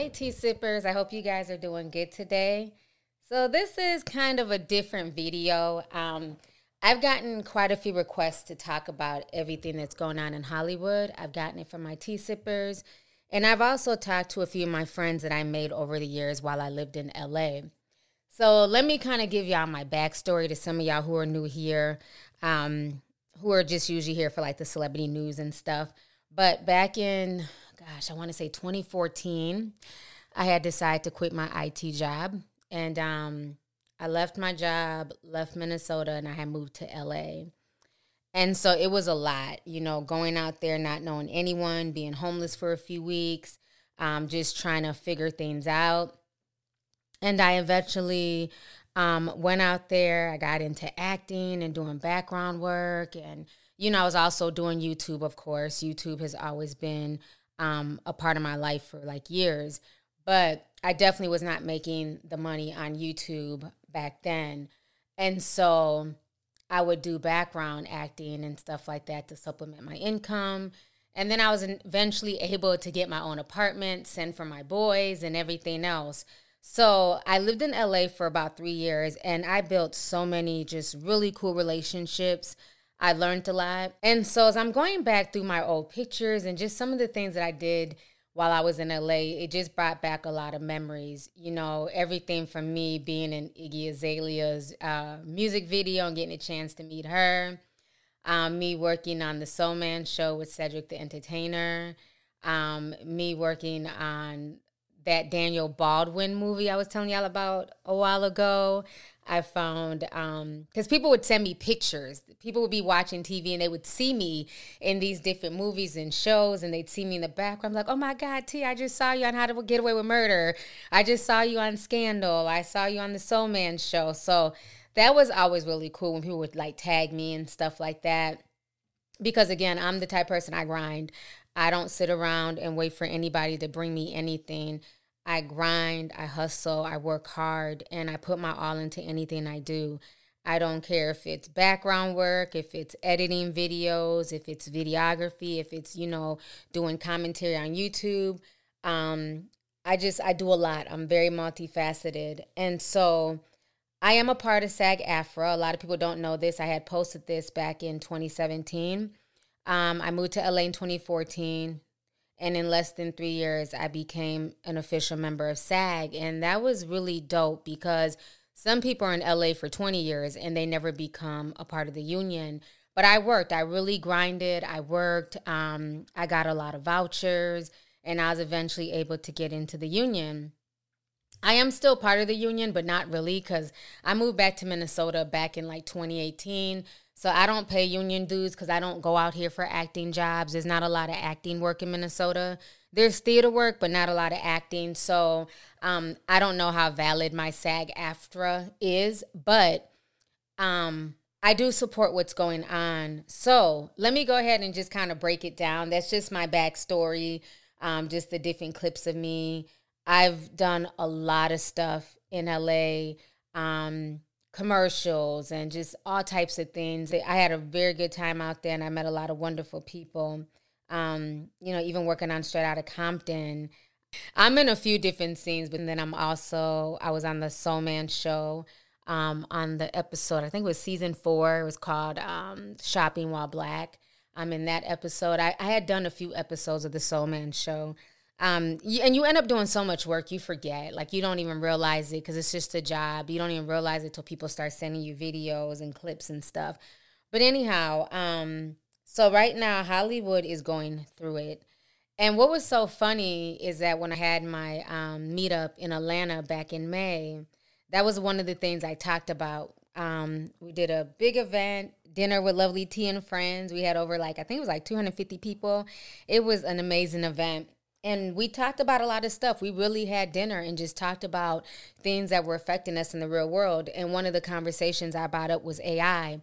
Hey, tea sippers. I hope you guys are doing good today. So, this is kind of a different video. Um, I've gotten quite a few requests to talk about everything that's going on in Hollywood. I've gotten it from my tea sippers. And I've also talked to a few of my friends that I made over the years while I lived in LA. So, let me kind of give y'all my backstory to some of y'all who are new here, um, who are just usually here for like the celebrity news and stuff. But back in, gosh, I want to say 2014, I had decided to quit my IT job. And um, I left my job, left Minnesota, and I had moved to LA. And so it was a lot, you know, going out there, not knowing anyone, being homeless for a few weeks, um, just trying to figure things out. And I eventually um, went out there. I got into acting and doing background work. And, you know, I was also doing YouTube, of course. YouTube has always been um, a part of my life for like years. But I definitely was not making the money on YouTube back then. And so I would do background acting and stuff like that to supplement my income. And then I was eventually able to get my own apartment, send for my boys and everything else. So I lived in LA for about three years and I built so many just really cool relationships. I learned a lot. And so as I'm going back through my old pictures and just some of the things that I did while I was in LA, it just brought back a lot of memories. You know, everything from me being in Iggy Azalea's uh, music video and getting a chance to meet her, um, me working on the Soul Man show with Cedric the Entertainer, um, me working on that Daniel Baldwin movie I was telling y'all about a while ago. I found because um, people would send me pictures. People would be watching TV and they would see me in these different movies and shows, and they'd see me in the background. I'm like, oh my God, T, I just saw you on How to Get Away with Murder. I just saw you on Scandal. I saw you on the Soul Man show. So that was always really cool when people would like tag me and stuff like that. Because again, I'm the type person I grind. I don't sit around and wait for anybody to bring me anything. I grind, I hustle, I work hard, and I put my all into anything I do. I don't care if it's background work, if it's editing videos, if it's videography, if it's, you know, doing commentary on YouTube. Um, I just, I do a lot. I'm very multifaceted. And so I am a part of SAG AFTRA. A lot of people don't know this. I had posted this back in 2017. Um, I moved to LA in 2014 and in less than three years i became an official member of sag. And that was really dope because some people are in la for 20 years and they never become a part of the union. But i worked. I really grinded. I worked. Um, i got a lot of vouchers and i was eventually able to get into the union. I am still part of the union, but not really because I moved back to Minnesota back in like 2018. So I don't pay union dues because I don't go out here for acting jobs. There's not a lot of acting work in Minnesota. There's theater work, but not a lot of acting. So um, I don't know how valid my SAG AFTRA is, but um, I do support what's going on. So let me go ahead and just kind of break it down. That's just my backstory, um, just the different clips of me. I've done a lot of stuff in LA. Um, commercials and just all types of things. I had a very good time out there and I met a lot of wonderful people. Um, you know, even working on Straight Outta Compton. I'm in a few different scenes, but then I'm also, I was on the Soul Man show um, on the episode, I think it was season four. It was called um, Shopping While Black. I'm in that episode. I, I had done a few episodes of the Soul Man show. Um, you, and you end up doing so much work, you forget. Like you don't even realize it because it's just a job. You don't even realize it till people start sending you videos and clips and stuff. But anyhow, um, so right now Hollywood is going through it. And what was so funny is that when I had my um, meetup in Atlanta back in May, that was one of the things I talked about. Um, we did a big event, dinner with lovely tea and friends. We had over like I think it was like 250 people. It was an amazing event and we talked about a lot of stuff. We really had dinner and just talked about things that were affecting us in the real world. And one of the conversations I brought up was AI.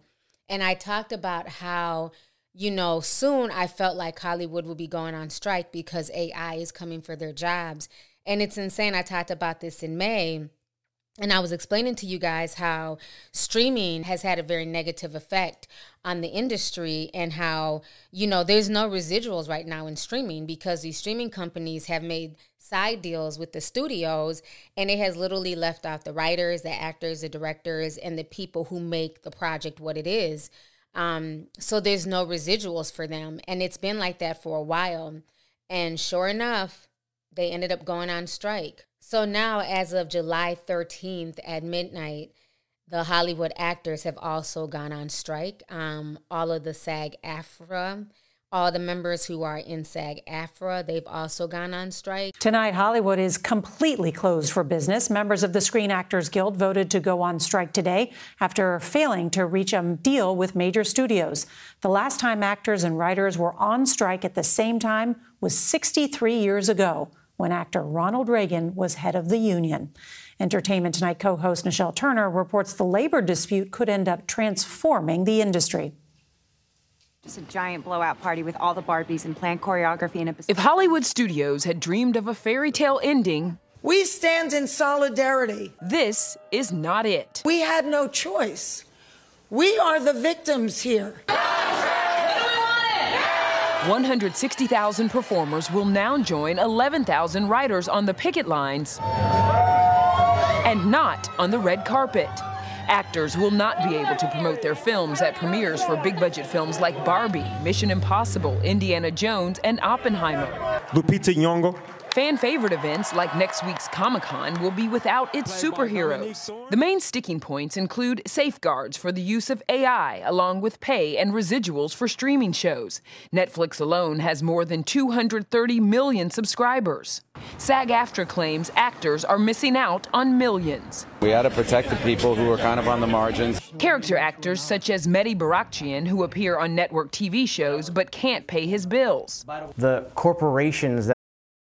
And I talked about how, you know, soon I felt like Hollywood would be going on strike because AI is coming for their jobs. And it's insane. I talked about this in May and I was explaining to you guys how streaming has had a very negative effect on the industry and how, you know, there's no residuals right now in streaming because these streaming companies have made side deals with the studios and it has literally left off the writers, the actors, the directors, and the people who make the project what it is. Um, so there's no residuals for them. And it's been like that for a while. And sure enough, they ended up going on strike. So now, as of July 13th at midnight, the Hollywood actors have also gone on strike. Um, all of the SAG AFTRA, all the members who are in SAG AFTRA, they've also gone on strike. Tonight, Hollywood is completely closed for business. Members of the Screen Actors Guild voted to go on strike today after failing to reach a deal with major studios. The last time actors and writers were on strike at the same time was 63 years ago when actor Ronald Reagan was head of the union. Entertainment Tonight co host Nischelle Turner reports the labor dispute could end up transforming the industry. Just a giant blowout party with all the Barbies and planned choreography and a. If Hollywood studios had dreamed of a fairy tale ending, we stand in solidarity. This is not it. We had no choice. We are the victims here. 160,000 performers will now join 11,000 writers on the picket lines and not on the red carpet. Actors will not be able to promote their films at premieres for big budget films like Barbie, Mission Impossible, Indiana Jones, and Oppenheimer. Lupita Nyong'o Fan favorite events like next week's Comic Con will be without its superheroes. The main sticking points include safeguards for the use of AI, along with pay and residuals for streaming shows. Netflix alone has more than 230 million subscribers. SAG AFTRA claims actors are missing out on millions. We had to protect the people who are kind of on the margins. Character actors such as Mehdi Barakchian, who appear on network TV shows but can't pay his bills. The corporations that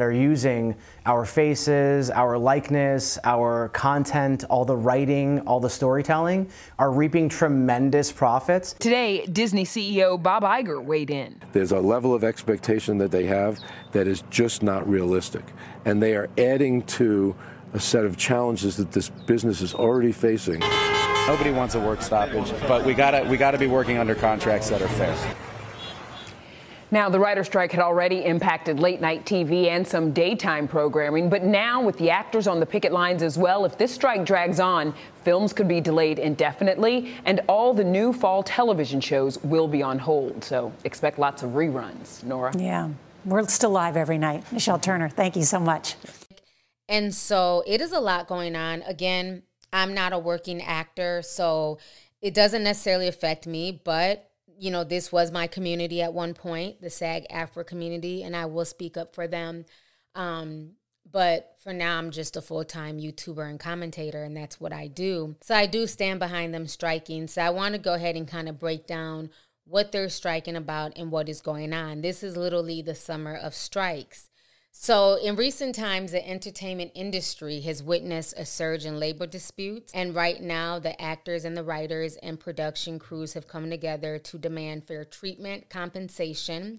are using our faces, our likeness, our content, all the writing, all the storytelling are reaping tremendous profits. Today, Disney CEO Bob Iger weighed in. There's a level of expectation that they have that is just not realistic. And they are adding to a set of challenges that this business is already facing. Nobody wants a work stoppage, but we gotta we gotta be working under contracts that are fair. Now, the writer strike had already impacted late night TV and some daytime programming, but now with the actors on the picket lines as well, if this strike drags on, films could be delayed indefinitely, and all the new fall television shows will be on hold. So expect lots of reruns. Nora? Yeah, we're still live every night. Nischelle Turner, thank you so much. And so it is a lot going on. Again, I'm not a working actor, so it doesn't necessarily affect me, but you know, this was my community at one point, the SAG AFTRA community, and I will speak up for them. Um, but for now, I'm just a full time YouTuber and commentator, and that's what I do. So I do stand behind them striking. So I want to go ahead and kind of break down what they're striking about and what is going on. This is literally the summer of strikes. So, in recent times, the entertainment industry has witnessed a surge in labor disputes. And right now, the actors and the writers and production crews have come together to demand fair treatment, compensation,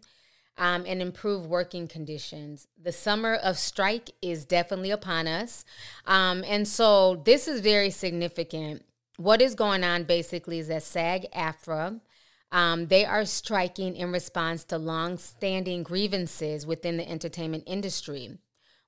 um, and improve working conditions. The summer of strike is definitely upon us. Um, and so, this is very significant. What is going on basically is that SAG AFTRA um, they are striking in response to long-standing grievances within the entertainment industry.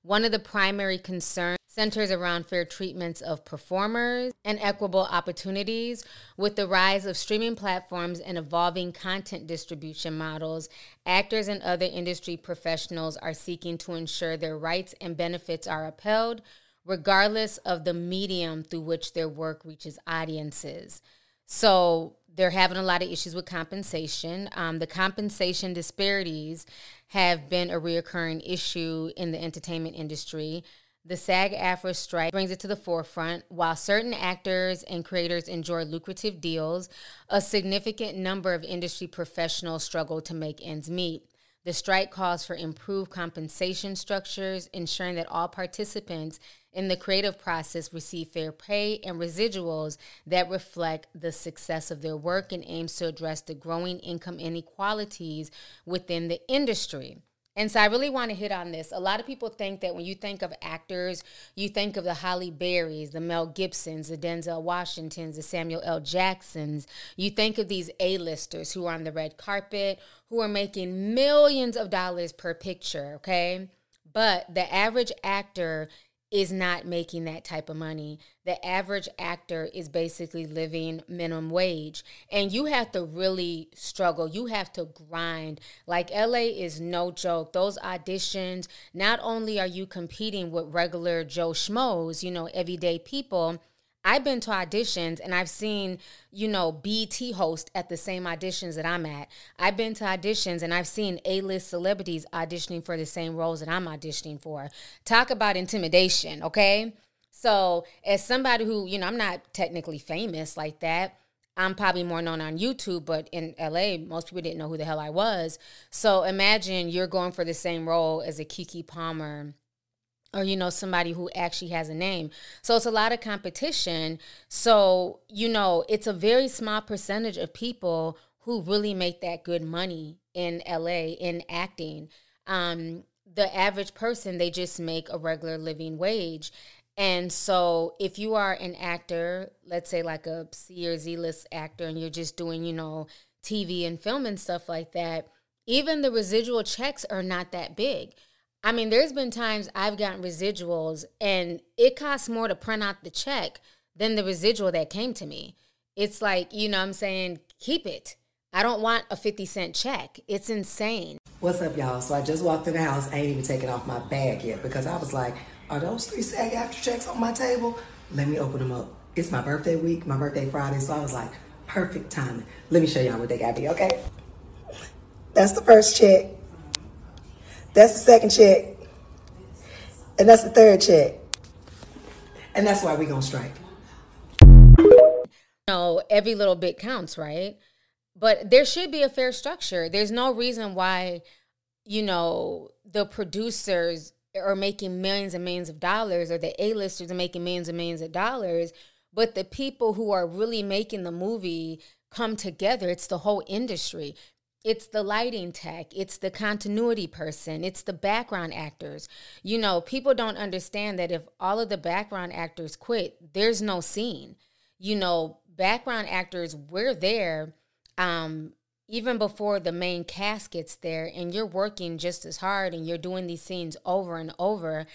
One of the primary concerns centers around fair treatments of performers and equitable opportunities. With the rise of streaming platforms and evolving content distribution models, actors and other industry professionals are seeking to ensure their rights and benefits are upheld, regardless of the medium through which their work reaches audiences. So, they're having a lot of issues with compensation. Um, the compensation disparities have been a reoccurring issue in the entertainment industry. The SAG AFTRA strike brings it to the forefront. While certain actors and creators enjoy lucrative deals, a significant number of industry professionals struggle to make ends meet. The strike calls for improved compensation structures, ensuring that all participants in the creative process receive fair pay and residuals that reflect the success of their work and aims to address the growing income inequalities within the industry. And so I really want to hit on this. A lot of people think that when you think of actors, you think of the Halle Berrys, the Mel Gibsons, the Denzel Washingtons, the Samuel L. Jacksons. You think of these A-listers who are on the red carpet, who are making millions of dollars per picture, okay? But the average actor is not making that type of money. The average actor is basically living minimum wage. And you have to really struggle. You have to grind. Like LA is no joke. Those auditions, not only are you competing with regular Joe Schmoes, you know, everyday people I've been to auditions and I've seen, you know, BT host at the same auditions that I'm at. I've been to auditions and I've seen A-list celebrities auditioning for the same roles that I'm auditioning for. Talk about intimidation, okay? So, as somebody who, you know, I'm not technically famous like that. I'm probably more known on YouTube, but in LA, most people didn't know who the hell I was. So imagine you're going for the same role as a Keke Palmer or you know somebody who actually has a name. So it's a lot of competition. So you know it's a very small percentage of people who really make that good money in la in acting. Um, the average person they just make a regular living wage. And so if you are an actor let's say like a c or z list actor and you're just doing you know tv and film and stuff like that even the residual checks are not that big I mean, there's been times I've gotten residuals and it costs more to print out the check than the residual that came to me. It's like, you know I'm saying, keep it. I don't want a 50 cent check. It's insane. What's up, y'all? So I just walked in the house. I ain't even taken off my bag yet because I was like, are those three SAG AFTRA checks on my table? Let me open them up. It's my birthday week, my birthday Friday, so I was like, perfect timing. Let me show y'all what they got me, okay? That's the first check. That's the second check. And that's the third check. And that's why we're going to strike. No, every little bit counts, right? But there should be a fair structure. There's no reason why, you know, the producers are making millions and millions of dollars or the A-listers are making millions and millions of dollars, but the people who are really making the movie come together. It's the whole industry. It's the lighting tech, it's the continuity person, it's the background actors. You know, people don't understand that if all of the background actors quit, there's no scene. You know, background actors, we're there um, even before the main cast gets there, and you're working just as hard and you're doing these scenes over and over.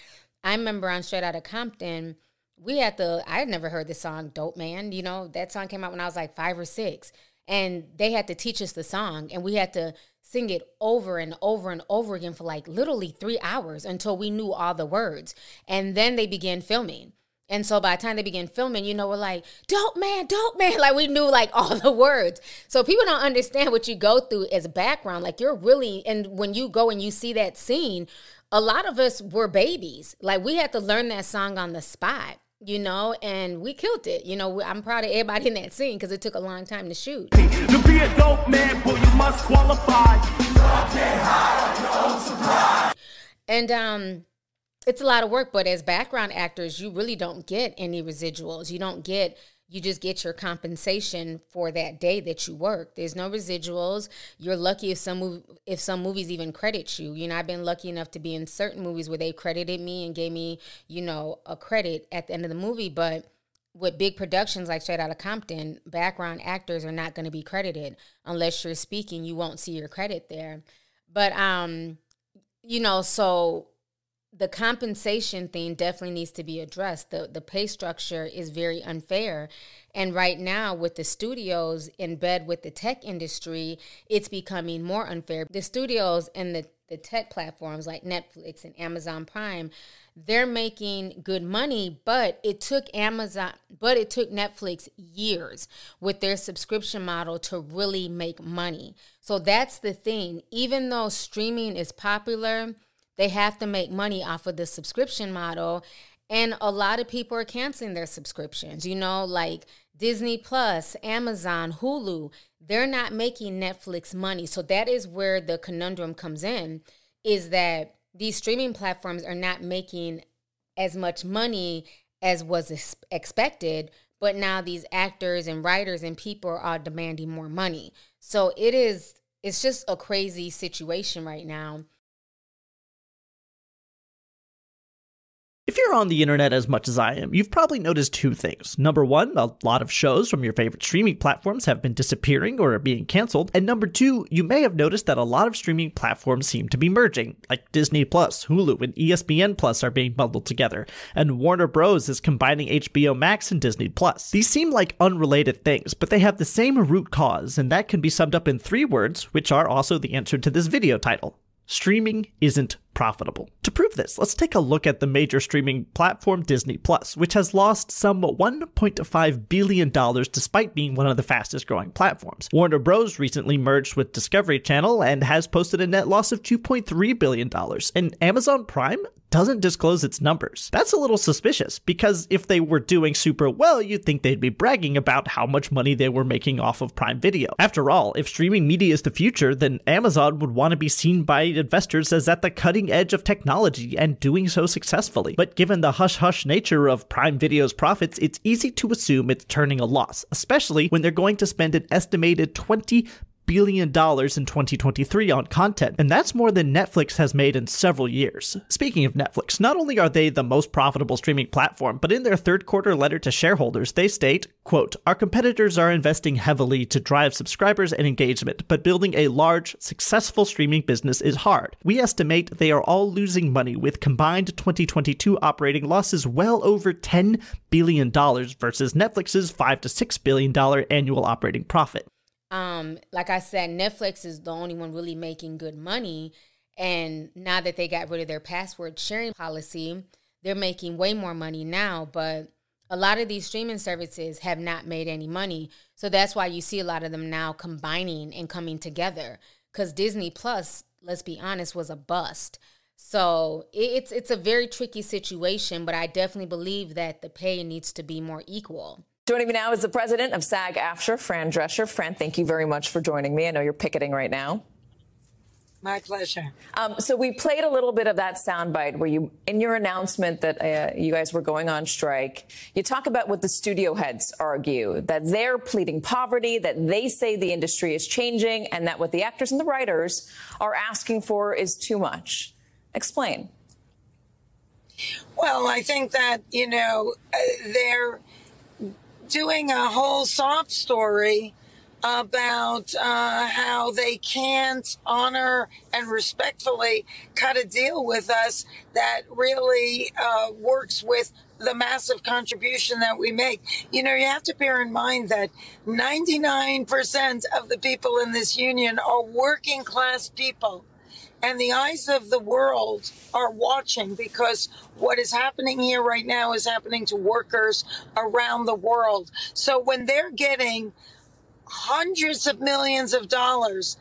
I remember on Straight Outta Compton, we had the, I had never heard the song Dope Man. You know, that song came out when I was like five or six and they had to teach us the song and we had to sing it over and over and over again for like literally three hours until we knew all the words and then they began filming and so by the time they began filming, you know, we're like, dope man, dope man. Like we knew like all the words. So people don't understand what you go through as background. Like you're really, and when you go and you see that scene, a lot of us were babies. Like we had to learn that song on the spot you know, and we killed it. You know, I'm proud of everybody in that scene because it took a long time to shoot. To be a dope man, boy, you must qualify. And um, it's a lot of work, but as background actors, you really don't get any residuals. You don't get you just get your compensation for that day that you work. There's no residuals. You're lucky if some if some movies even credit you. You know, I've been lucky enough to be in certain movies where they credited me and gave me, you know, a credit at the end of the movie, but with big productions like Straight Outta Compton, background actors are not going to be credited unless you're speaking. You won't see your credit there. But um, you know, so the compensation thing definitely needs to be addressed. The the pay structure is very unfair. And right now with the studios in bed with the tech industry, it's becoming more unfair. The studios and the, the tech platforms like Netflix and Amazon Prime, they're making good money, but it took Amazon but it took Netflix years with their subscription model to really make money. So that's the thing. Even though streaming is popular, they have to make money off of the subscription model. And a lot of people are canceling their subscriptions, you know, like Disney Plus, Amazon, Hulu. They're not making Netflix money. So that is where the conundrum comes in is that these streaming platforms are not making as much money as was expected, but now these actors and writers and people are demanding more money. So it is it's just a crazy situation right now. If you're on the internet as much as I am, you've probably noticed two things. Number one, a lot of shows from your favorite streaming platforms have been disappearing or are being canceled. And number two, you may have noticed that a lot of streaming platforms seem to be merging, like Disney Plus, Hulu, and ESPN Plus are being bundled together, and Warner Bros. is combining HBO Max and Disney Plus. These seem like unrelated things, but they have the same root cause, and that can be summed up in three words, which are also the answer to this video title. Streaming isn't profitable. To prove this, let's take a look at the major streaming platform Disney Plus, which has lost some $1.5 billion despite being one of the fastest growing platforms. Warner Bros. recently merged with Discovery Channel and has posted a net loss of $2.3 billion, and Amazon Prime doesn't disclose its numbers. That's a little suspicious because if they were doing super well, you'd think they'd be bragging about how much money they were making off of Prime Video. After all, if streaming media is the future, then Amazon would want to be seen by investors as at the cutting edge of technology and doing so successfully. But given the hush hush nature of Prime Video's profits, it's easy to assume it's turning a loss, especially when they're going to spend an estimated 20 billion dollars in 2023 on content, and that's more than Netflix has made in several years. Speaking of Netflix, not only are they the most profitable streaming platform, but in their third quarter letter to shareholders, they state, quote, "Our competitors are investing heavily to drive subscribers and engagement, but building a large, successful streaming business is hard. We estimate they are all losing money with combined 2022 operating losses well over 10 billion dollars versus Netflix's 5 to 6 billion dollar annual operating profit." Um, like I said, Netflix is the only one really making good money. And now that they got rid of their password sharing policy, they're making way more money now. But a lot of these streaming services have not made any money. So that's why you see a lot of them now combining and coming together. Because Disney Plus, let's be honest, was a bust. So it's it's a very tricky situation, but I definitely believe that the pay needs to be more equal. Joining me now is the president of SAG AFTRA, Fran Drescher. Fran, thank you very much for joining me. I know you're picketing right now. My pleasure. Um, so we played a little bit of that soundbite where you, in your announcement that uh, you guys were going on strike, you talk about what the studio heads argue that they're pleading poverty, that they say the industry is changing, and that what the actors and the writers are asking for is too much. Explain. Well, I think that you know uh, they're doing a whole soft story about uh, how they can't honor and respectfully cut a deal with us that really uh, works with the massive contribution that we make. You know, you have to bear in mind that 99% of the people in this union are working class people and the eyes of the world are watching because what is happening here right now is happening to workers around the world. So when they're getting hundreds of millions of dollars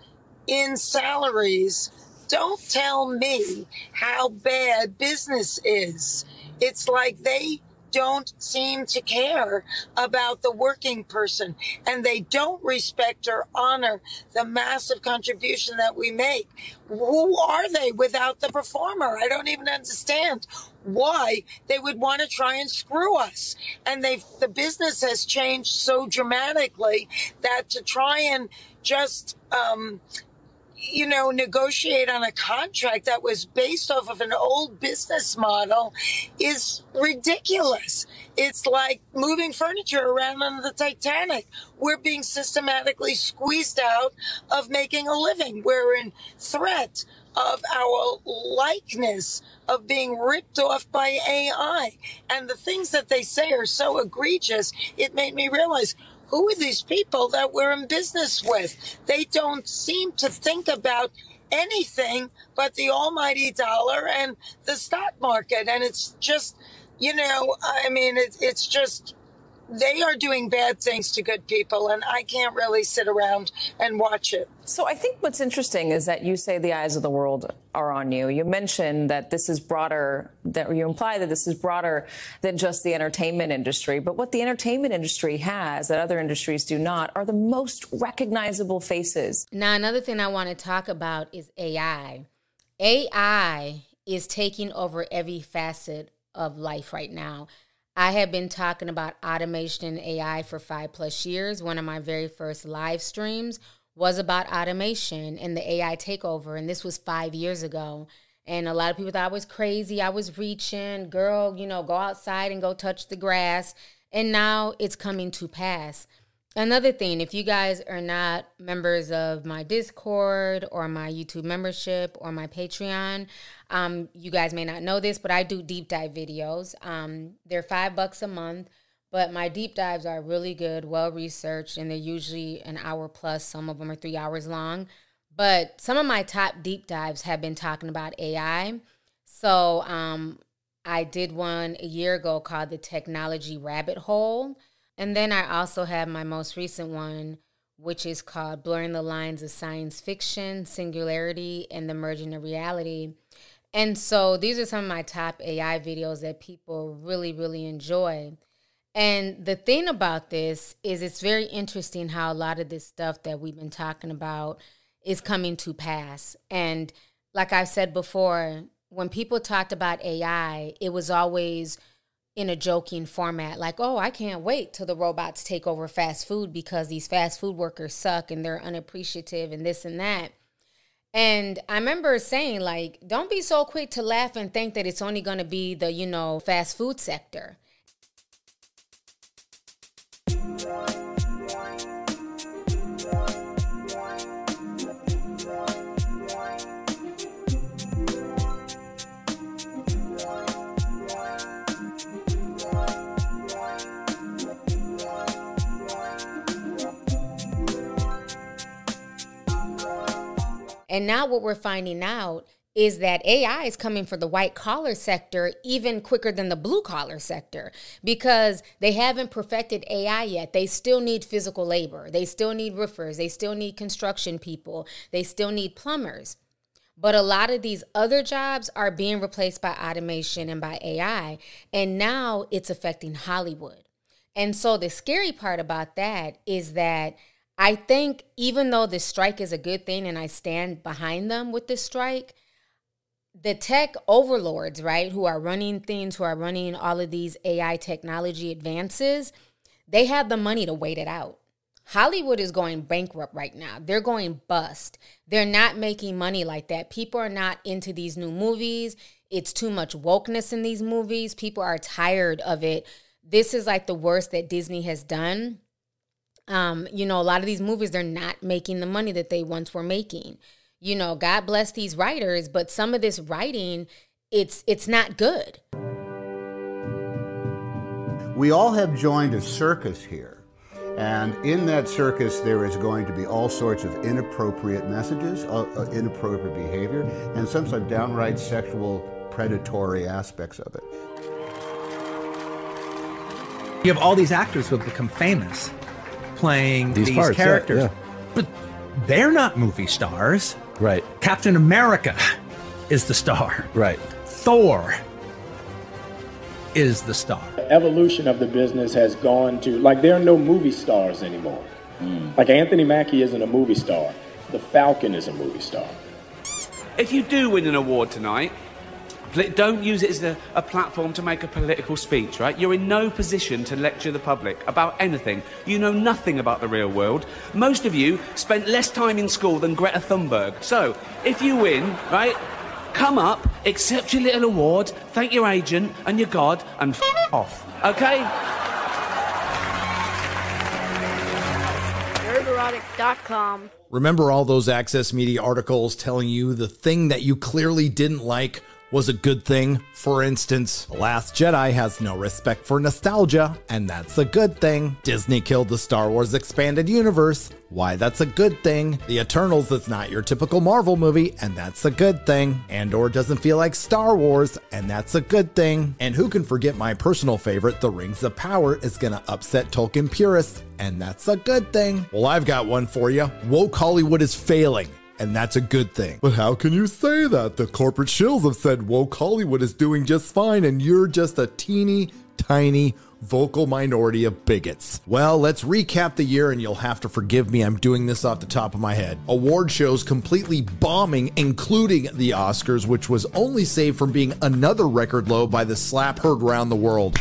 in salaries, don't tell me how bad business is. It's like they don't seem to care about the working person and they don't respect or honor the massive contribution that we make. Who are they without the performer? I don't even understand why they would want to try and screw us. And they the business has changed so dramatically that to try and just um, you know, negotiate on a contract that was based off of an old business model is ridiculous. It's like moving furniture around on the Titanic. We're being systematically squeezed out of making a living. We're in threat of our likeness of being ripped off by AI. And the things that they say are so egregious, it made me realize who are these people that we're in business with? They don't seem to think about anything but the almighty dollar and the stock market. And it's just, you know, I mean, it, it's just they are doing bad things to good people, and I can't really sit around and watch it. So I think what's interesting is that you say the eyes of the world are on you. You mentioned that this is broader, that you imply that this is broader than just the entertainment industry. But what the entertainment industry has that other industries do not are the most recognizable faces. Now, another thing I want to talk about is AI. AI is taking over every facet of life right now. I have been talking about automation and AI for five plus years. One of my very first live streams was about automation and the AI takeover, and this was five years ago. And a lot of people thought I was crazy. I was reaching, girl, you know, go outside and go touch the grass. And now it's coming to pass. Another thing, if you guys are not members of my Discord or my YouTube membership or my Patreon, um, you guys may not know this, but I do deep dive videos. Um, they're five bucks a month, but my deep dives are really good, well researched, and they're usually an hour plus. Some of them are three hours long. But some of my top deep dives have been talking about AI. So um, I did one a year ago called The Technology Rabbit Hole and then I also have my most recent one, which is called Blurring the Lines of Science Fiction, Singularity, and the Merging of Reality. And so these are some of my top AI videos that people really, really enjoy. And the thing about this is it's very interesting how a lot of this stuff that we've been talking about is coming to pass. And like I've said before, when people talked about AI, it was always in a joking format like oh i can't wait till the robots take over fast food because these fast food workers suck and they're unappreciative and this and that. And i remember saying like don't be so quick to laugh and think that it's only going to be the you know fast food sector And now what we're finding out is that AI is coming for the white collar sector even quicker than the blue collar sector because they haven't perfected AI yet. They still need physical labor, they still need roofers, they still need construction people, they still need plumbers. But a lot of these other jobs are being replaced by automation and by AI. And now it's affecting Hollywood. And so the scary part about that is that I think even though the strike is a good thing and I stand behind them with this strike, the tech overlords, right, who are running things, who are running all of these AI technology advances, they have the money to wait it out. Hollywood is going bankrupt right now. They're going bust. They're not making money like that. People are not into these new movies. It's too much wokeness in these movies. People are tired of it. This is like the worst that Disney has done um, you know, a lot of these movies, they're not making the money that they once were making. You know, God bless these writers, but some of this writing, it's it's not good. We all have joined a circus here. And in that circus, there is going to be all sorts of inappropriate messages, uh, uh, inappropriate behavior, and sometimes downright sexual predatory aspects of it. You have all these actors who have become famous playing These these, parts, characters. yeah. But they're not movie stars. Right. Captain America is the star. Right. Thor is the star. The evolution of the business has gone to like there are no movie stars anymore. Hmm. Like Anthony Mackie isn't a movie star. The Falcon is a movie star. If you do win an award tonight, Don't use it as a, a, platform to make a political speech, right? You're in no position to lecture the public about anything. You know nothing about the real world. Most of you spent less time in school than Greta Thunberg. So, if you win, right, come up, accept your little award, thank your agent and your God, and f off. Okay? Nerdrotic.com. Remember all those Access Media articles telling you the thing that you clearly didn't like was a good thing. For instance, The Last Jedi has no respect for nostalgia, and that's a good thing. Disney killed the Star Wars expanded universe. Why, that's a good thing. The Eternals is not your typical Marvel movie, and that's a good thing. Andor doesn't feel like Star Wars, and that's a good thing. And who can forget my personal favorite, The Rings of Power, is gonna upset Tolkien purists, and that's a good thing. Well, I've got one for you. Woke Hollywood is failing and that's a good thing. But how can you say that? The corporate shills have said woke Hollywood is doing just fine, and you're just a teeny tiny vocal minority of bigots. Well, let's recap the year, and you'll have to forgive me, I'm doing this off the top of my head. Award shows completely bombing, including the Oscars, which was only saved from being another record low by the slap heard around the world.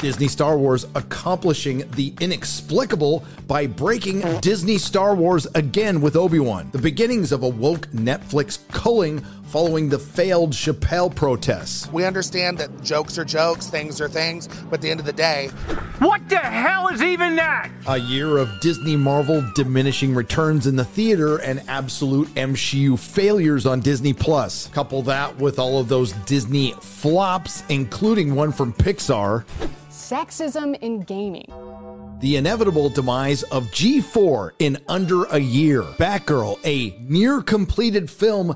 Disney Star Wars accomplishing the inexplicable by breaking Disney Star Wars again with Obi Wan. The beginnings of a woke Netflix culling following the failed Chappelle protests. We understand that jokes are jokes, things are things, but at the end of the day, what the hell is even that? A year of Disney Marvel diminishing returns in the theater and absolute MCU failures on Disney Plus. Couple that with all of those Disney flops, including one from Pixar sexism in gaming. The inevitable demise of G4 in under a year. Batgirl, a near completed film,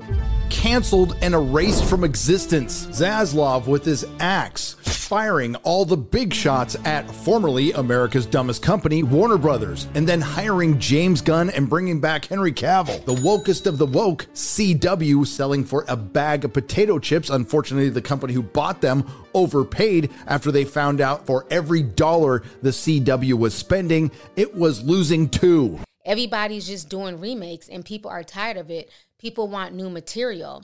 canceled and erased from existence. Zaslav with his axe, firing all the big shots at formerly America's dumbest company, Warner Brothers, and then hiring James Gunn and bringing back Henry Cavill. The wokest of the woke, CW, selling for a bag of potato chips. Unfortunately, the company who bought them overpaid after they found out for every dollar the CW was spending, it was losing two. Everybody's just doing remakes and people are tired of it. People want new material.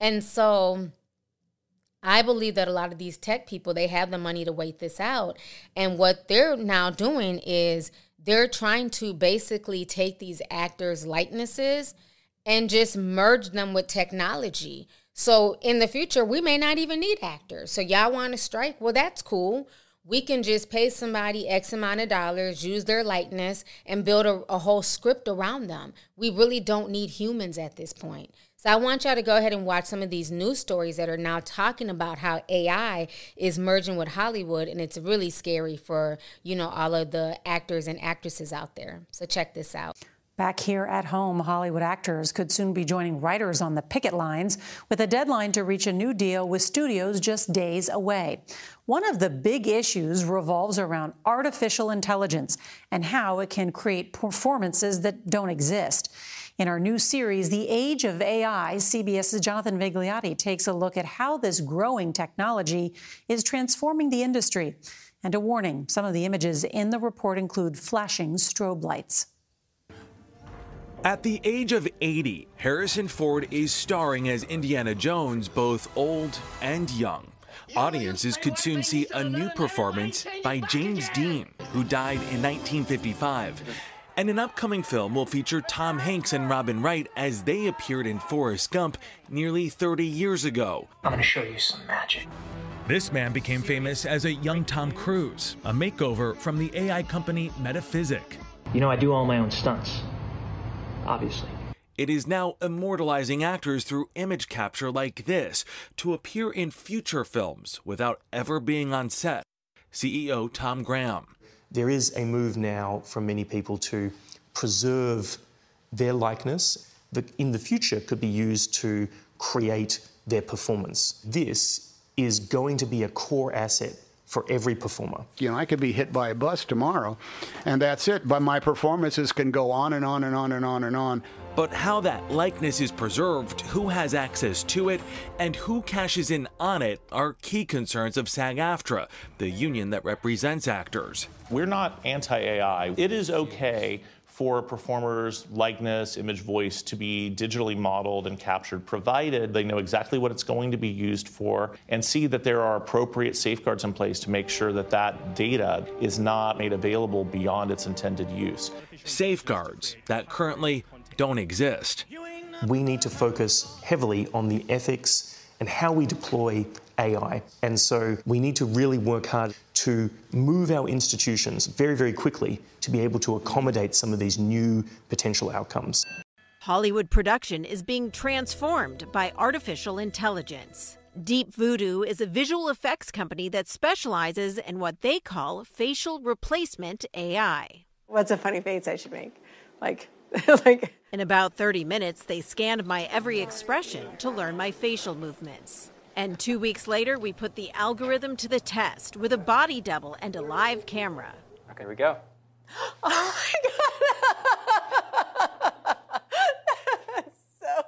And so I believe that a lot of these tech people, they have the money to wait this out. And what they're now doing is they're trying to basically take these actors' likenesses and just merge them with technology. So in the future, we may not even need actors. So y'all want to strike? Well, that's cool. We can just pay somebody X amount of dollars, use their likeness, and build a, a whole script around them. We really don't need humans at this point. So I want y'all to go ahead and watch some of these news stories that are now talking about how AI is merging with Hollywood and it's really scary for, you know, all of the actors and actresses out there. So check this out. Back here at home, Hollywood actors could soon be joining writers on the picket lines with a deadline to reach a new deal with studios just days away. One of the big issues revolves around artificial intelligence and how it can create performances that don't exist. In our new series, The Age of AI, CBS's Jonathan Vigliotti takes a look at how this growing technology is transforming the industry. And a warning some of the images in the report include flashing strobe lights. At the age of 80, Harrison Ford is starring as Indiana Jones, both old and young. Audiences could soon see a new performance by James Dean, who died in 1955. And an upcoming film will feature Tom Hanks and Robin Wright as they appeared in Forrest Gump nearly 30 years ago. I'm gonna show you some magic. This man became famous as a young Tom Cruise, a makeover from the AI company Metaphysic. You know, I do all my own stunts obviously. It is now immortalizing actors through image capture like this to appear in future films without ever being on set. CEO Tom Graham. There is a move now from many people to preserve their likeness that in the future could be used to create their performance. This is going to be a core asset for every performer. You know, I could be hit by a bus tomorrow, and that's it. But my performances can go on and on and on and on and on. But how that likeness is preserved, who has access to it, and who cashes in on it are key concerns of SAG AFTRA, the union that represents actors. We're not anti AI. It is okay for performer's likeness, image, voice to be digitally modeled and captured, provided they know exactly what it's going to be used for and see that there are appropriate safeguards in place to make sure that that data is not made available beyond its intended use. Safeguards that currently don't exist. We need to focus heavily on the ethics and how we deploy AI. And so we need to really work hard to move our institutions very, very quickly to be able to accommodate some of these new potential outcomes. Hollywood production is being transformed by artificial intelligence. Deep Voodoo is a visual effects company that specializes in what they call facial replacement AI. What's a funny face I should make? Like, like. In about 30 minutes, they scanned my every expression to learn my facial movements. And two weeks later, we put the algorithm to the test with a body double and a live camera. Okay, here we go. Oh my God. That's so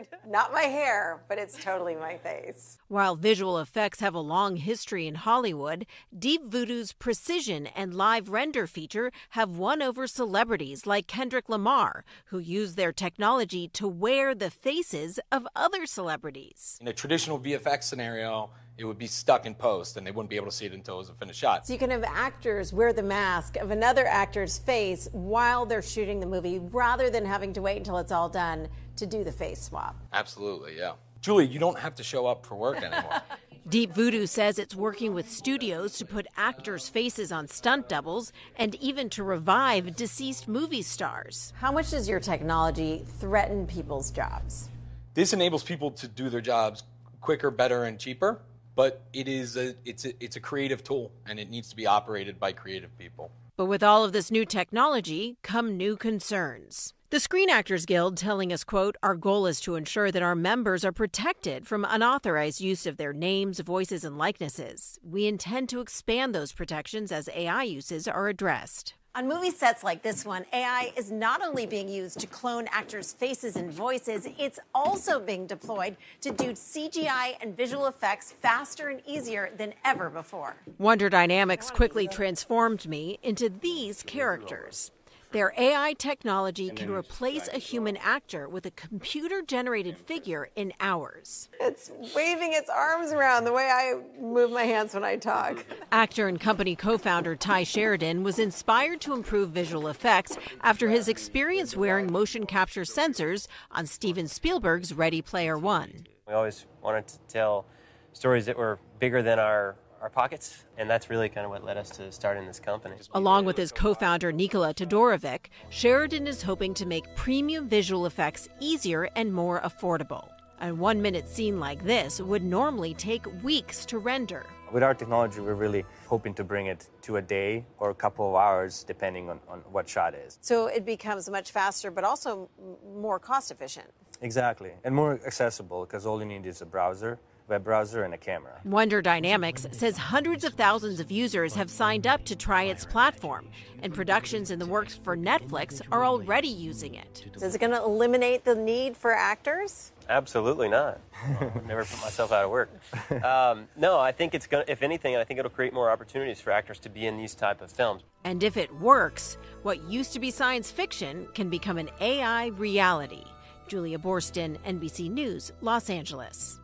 weird. Not my hair, but it's totally my face. While visual effects have a long history in Hollywood, Deep Voodoo's precision and live render feature have won over celebrities like Kendrick Lamar, who use their technology to wear the faces of other celebrities. In a traditional VFX scenario, it would be stuck in post and they wouldn't be able to see it until it was a finished shot. So you can have actors wear the mask of another actor's face while they're shooting the movie rather than having to wait until it's all done to do the face swap. Absolutely, yeah. Julie, you don't have to show up for work anymore. Deep Voodoo says it's working with studios to put actors' faces on stunt doubles and even to revive deceased movie stars. How much does your technology threaten people's jobs? this enables people to do their jobs quicker, better, and cheaper. But it is a it's a, it's a creative tool, and it needs to be operated by creative people. But with all of this new technology come new concerns. The Screen Actors Guild telling us, quote, our goal is to ensure that our members are protected from unauthorized use of their names, voices, and likenesses. We intend to expand those protections as AI uses are addressed. On movie sets like this one, AI is not only being used to clone actors' faces and voices, it's also being deployed to do CGI and visual effects faster and easier than ever before. Wonder Dynamics quickly transformed me into these characters. Their AI technology can replace a human actor with a computer generated figure in hours. It's waving its arms around the way I move my hands when I talk. Actor and company co founder Tye Sheridan was inspired to improve visual effects after his experience wearing motion capture sensors on Steven Spielberg's Ready Player One. We always wanted to tell stories that were bigger than our our pockets, and that's really kind of what led us to starting this company. Along with his co founder Nikola Todorovic, Sheridan is hoping to make premium visual effects easier and more affordable. A one minute scene like this would normally take weeks to render. With our technology, we're really hoping to bring it to a day or a couple of hours, depending on, on what shot is. So it becomes much faster, but also more cost efficient. Exactly, and more accessible because all you need is a browser web browser and a camera. Wonder Dynamics says hundreds of thousands of users have signed up to try its platform, and productions in the works for Netflix are already using it. Is it going to eliminate the need for actors? Absolutely not. I've Never put myself out of work. Um, no, I think it's going. to If anything, I think it'll create more opportunities for actors to be in these type of films. And if it works, what used to be science fiction can become an AI reality. Julia Boorstin, NBC News, Los Angeles.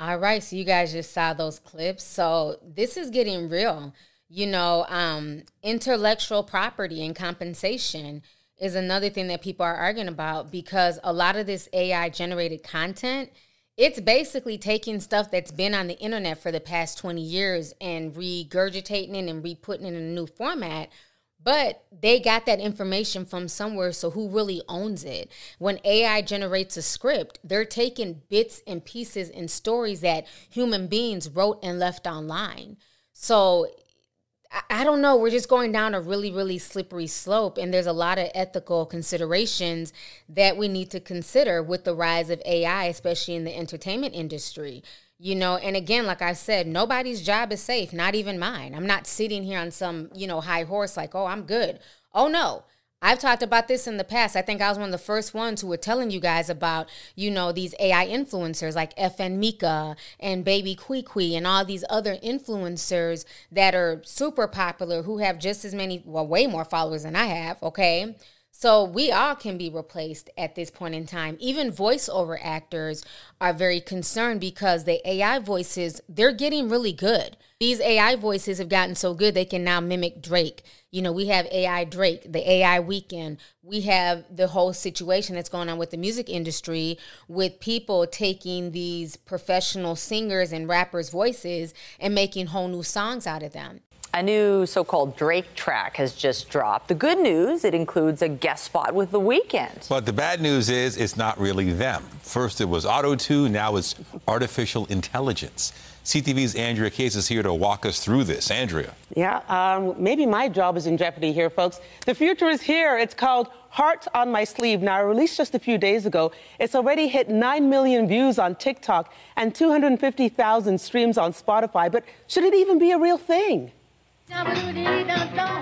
All right, so you guys just saw those clips. So this is getting real. You know, um, intellectual property and compensation is another thing that people are arguing about because a lot of this AI generated content, it's basically taking stuff that's been on the internet for the past 20 years and regurgitating it and re-putting it in a new format but they got that information from somewhere, so who really owns it? When AI generates a script, they're taking bits and pieces and stories that human beings wrote and left online. So I don't know. We're just going down a really, really slippery slope. And there's a lot of ethical considerations that we need to consider with the rise of AI, especially in the entertainment industry. You know, and again, like I said, nobody's job is safe, not even mine. I'm not sitting here on some, you know, high horse like, oh, I'm good. Oh, no. I've talked about this in the past. I think I was one of the first ones who were telling you guys about, you know, these AI influencers like FN Meka and Baby Kui and all these other influencers that are super popular who have just as many, well, way more followers than I have, okay? So we all can be replaced at this point in time. Even voiceover actors are very concerned because the AI voices, they're getting really good. These AI voices have gotten so good they can now mimic Drake. You know, we have AI Drake, the AI Weeknd. We have the whole situation that's going on with the music industry with people taking these professional singers and rappers' voices and making whole new songs out of them. A new so called Drake track has just dropped. The good news, it includes a guest spot with The Weeknd. But the bad news is it's not really them. First it was auto tune, now it's artificial intelligence. CTV's Andrea Case is here to walk us through this. Andrea. Yeah, um, maybe my job is in jeopardy here, folks. The future is here. It's called Heart on My Sleeve. Now, released just a few days ago, it's already hit 9 million views on TikTok and 250,000 streams on Spotify. But should it even be a real thing?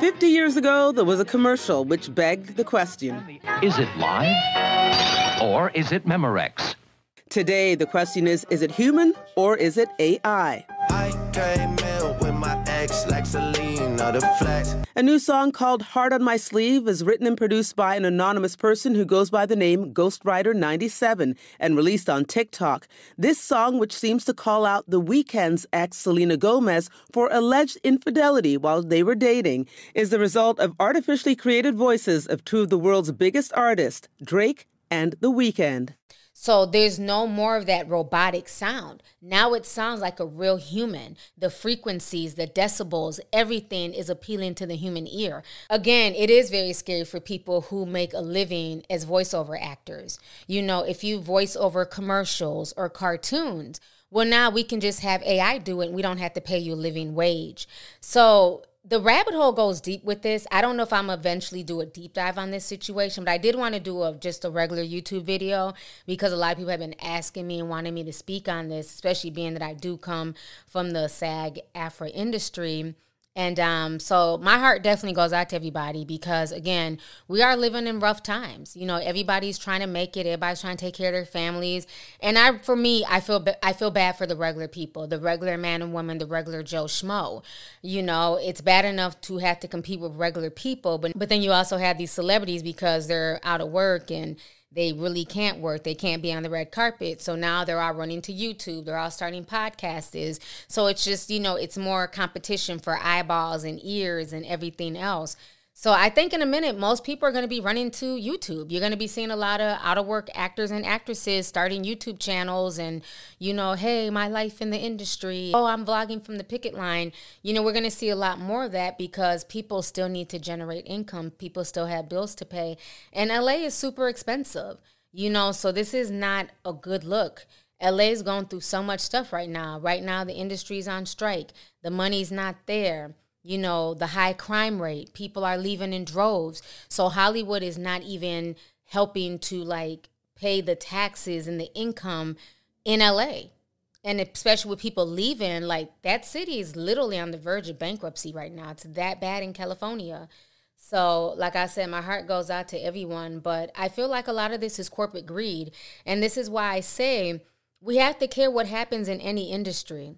50 years ago, there was a commercial which begged the question Is it live or is it Memorex? Today, the question is is it human or is it AI? A new song called Heart on My Sleeve is written and produced by an anonymous person who goes by the name Ghostwriter97 and released on TikTok. This song, which seems to call out The Weeknd's ex Selena Gomez for alleged infidelity while they were dating, is the result of artificially created voices of two of the world's biggest artists, Drake and The Weeknd. So there's no more of that robotic sound. Now it sounds like a real human. The frequencies, the decibels, everything is appealing to the human ear. Again, it is very scary for people who make a living as voiceover actors. You know, if you voice over commercials or cartoons, well, now we can just have AI do it and we don't have to pay you a living wage. So the rabbit hole goes deep with this. I don't know if I'm eventually do a deep dive on this situation, but I did want to do a just a regular YouTube video because a lot of people have been asking me and wanting me to speak on this, especially being that I do come from the SAG AFTRA industry. And um, so my heart definitely goes out to everybody because again, we are living in rough times. You know, everybody's trying to make it. Everybody's trying to take care of their families. And I, for me, I feel I feel bad for the regular people, the regular man and woman, the regular Joe Schmo. You know, it's bad enough to have to compete with regular people, but but then you also have these celebrities because they're out of work and they really can't work. They can't be on the red carpet. So now they're all running to YouTube. They're all starting podcasts. So it's just, you know, it's more competition for eyeballs and ears and everything else. So I think in a minute, most people are going to be running to YouTube. You're going to be seeing a lot of out of work actors and actresses starting YouTube channels and, you know, hey, my life in the industry. Oh, I'm vlogging from the picket line. You know, we're going to see a lot more of that because people still need to generate income. People still have bills to pay. And LA is super expensive, you know, so this is not a good look. LA is going through so much stuff right now. Right now, the industry's on strike, the money's not there you know, the high crime rate. People are leaving in droves. So Hollywood is not even helping to like pay the taxes and the income in LA. And especially with people leaving, like that city is literally on the verge of bankruptcy right now. It's that bad in California. So, like I said, my heart goes out to everyone, but I feel like a lot of this is corporate greed. And this is why I say we have to care what happens in any industry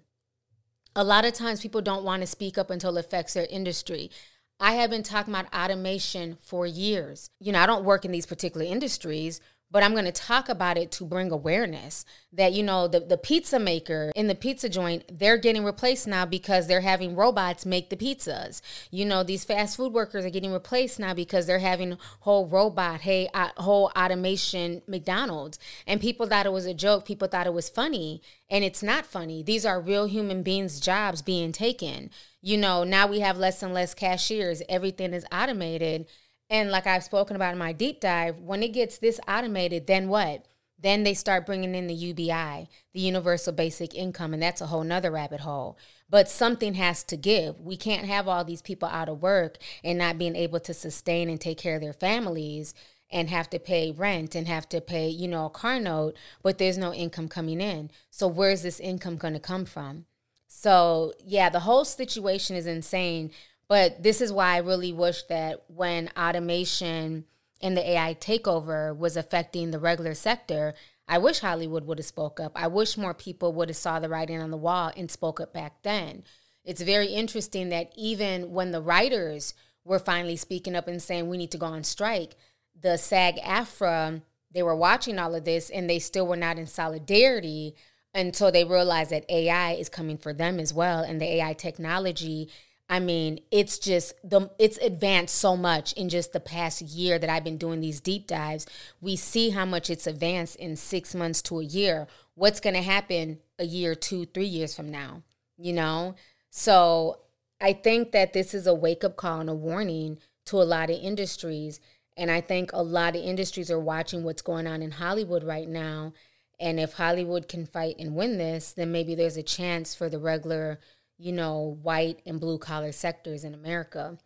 a lot of times people don't want to speak up until it affects their industry. I have been talking about automation for years. You know, I don't work in these particular industries, but I'm going to talk about it to bring awareness that, you know, the, the pizza maker in the pizza joint, they're getting replaced now because they're having robots make the pizzas. You know, these fast food workers are getting replaced now because they're having whole robot, hey, whole automation McDonald's. And people thought it was a joke. People thought it was funny. And it's not funny. These are real human beings' jobs being taken. You know, now we have less and less cashiers. Everything is automated. And like I've spoken about in my deep dive, when it gets this automated, then what? Then they start bringing in the UBI, the Universal Basic Income, and that's a whole nother rabbit hole. But something has to give. We can't have all these people out of work and not being able to sustain and take care of their families and have to pay rent and have to pay, you know, a car note, but there's no income coming in. So where's this income going to come from? So, yeah, the whole situation is insane. But this is why I really wish that when automation and the AI takeover was affecting the regular sector, I wish Hollywood would have spoke up. I wish more people would have saw the writing on the wall and spoke up back then. It's very interesting that even when the writers were finally speaking up and saying we need to go on strike, the SAG AFTRA, they were watching all of this and they still were not in solidarity until they realized that AI is coming for them as well. And the AI technology, I mean, it's just the it's advanced so much in just the past year that I've been doing these deep dives. We see how much it's advanced in six months to a year. What's gonna happen a year, two, three years from now? You know? So I think that this is a wake up call and a warning to a lot of industries. And I think a lot of industries are watching what's going on in Hollywood right now. And if Hollywood can fight and win this, then maybe there's a chance for the regular, you know, white and blue collar sectors in America.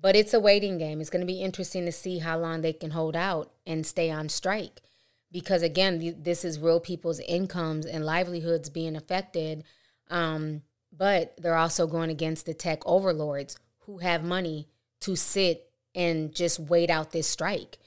But it's a waiting game. It's going to be interesting to see how long they can hold out and stay on strike. Because again, this is real people's incomes and livelihoods being affected. Um, but they're also going against the tech overlords who have money to sit and just wait out this strike.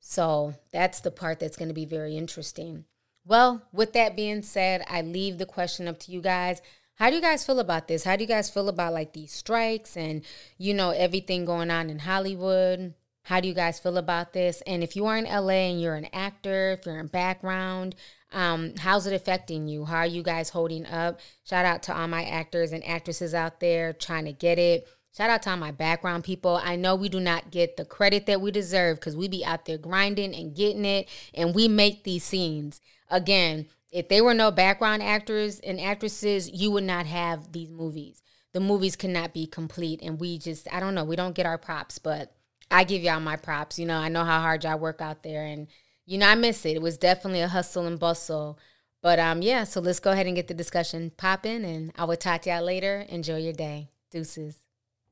So that's the part that's going to be very interesting. Well, with that being said, I leave the question up to you guys. How do you guys feel about this? How do you guys feel about like these strikes and you know everything going on in Hollywood? How do you guys feel about this? And if you are in LA and you're an actor, if you're in background, um, how's it affecting you? How are you guys holding up? Shout out to all my actors and actresses out there trying to get it. Shout out to all my background people. I know we do not get the credit that we deserve because we be out there grinding and getting it, and we make these scenes. Again, if they were no background actors and actresses, you would not have these movies. The movies cannot be complete, and we just, I don't know, we don't get our props, but I give y'all my props. You know, I know how hard y'all work out there, and you know, I miss it. It was definitely a hustle and bustle. But um, yeah, so let's go ahead and get the discussion popping, and I will talk to y'all later. Enjoy your day. Deuces.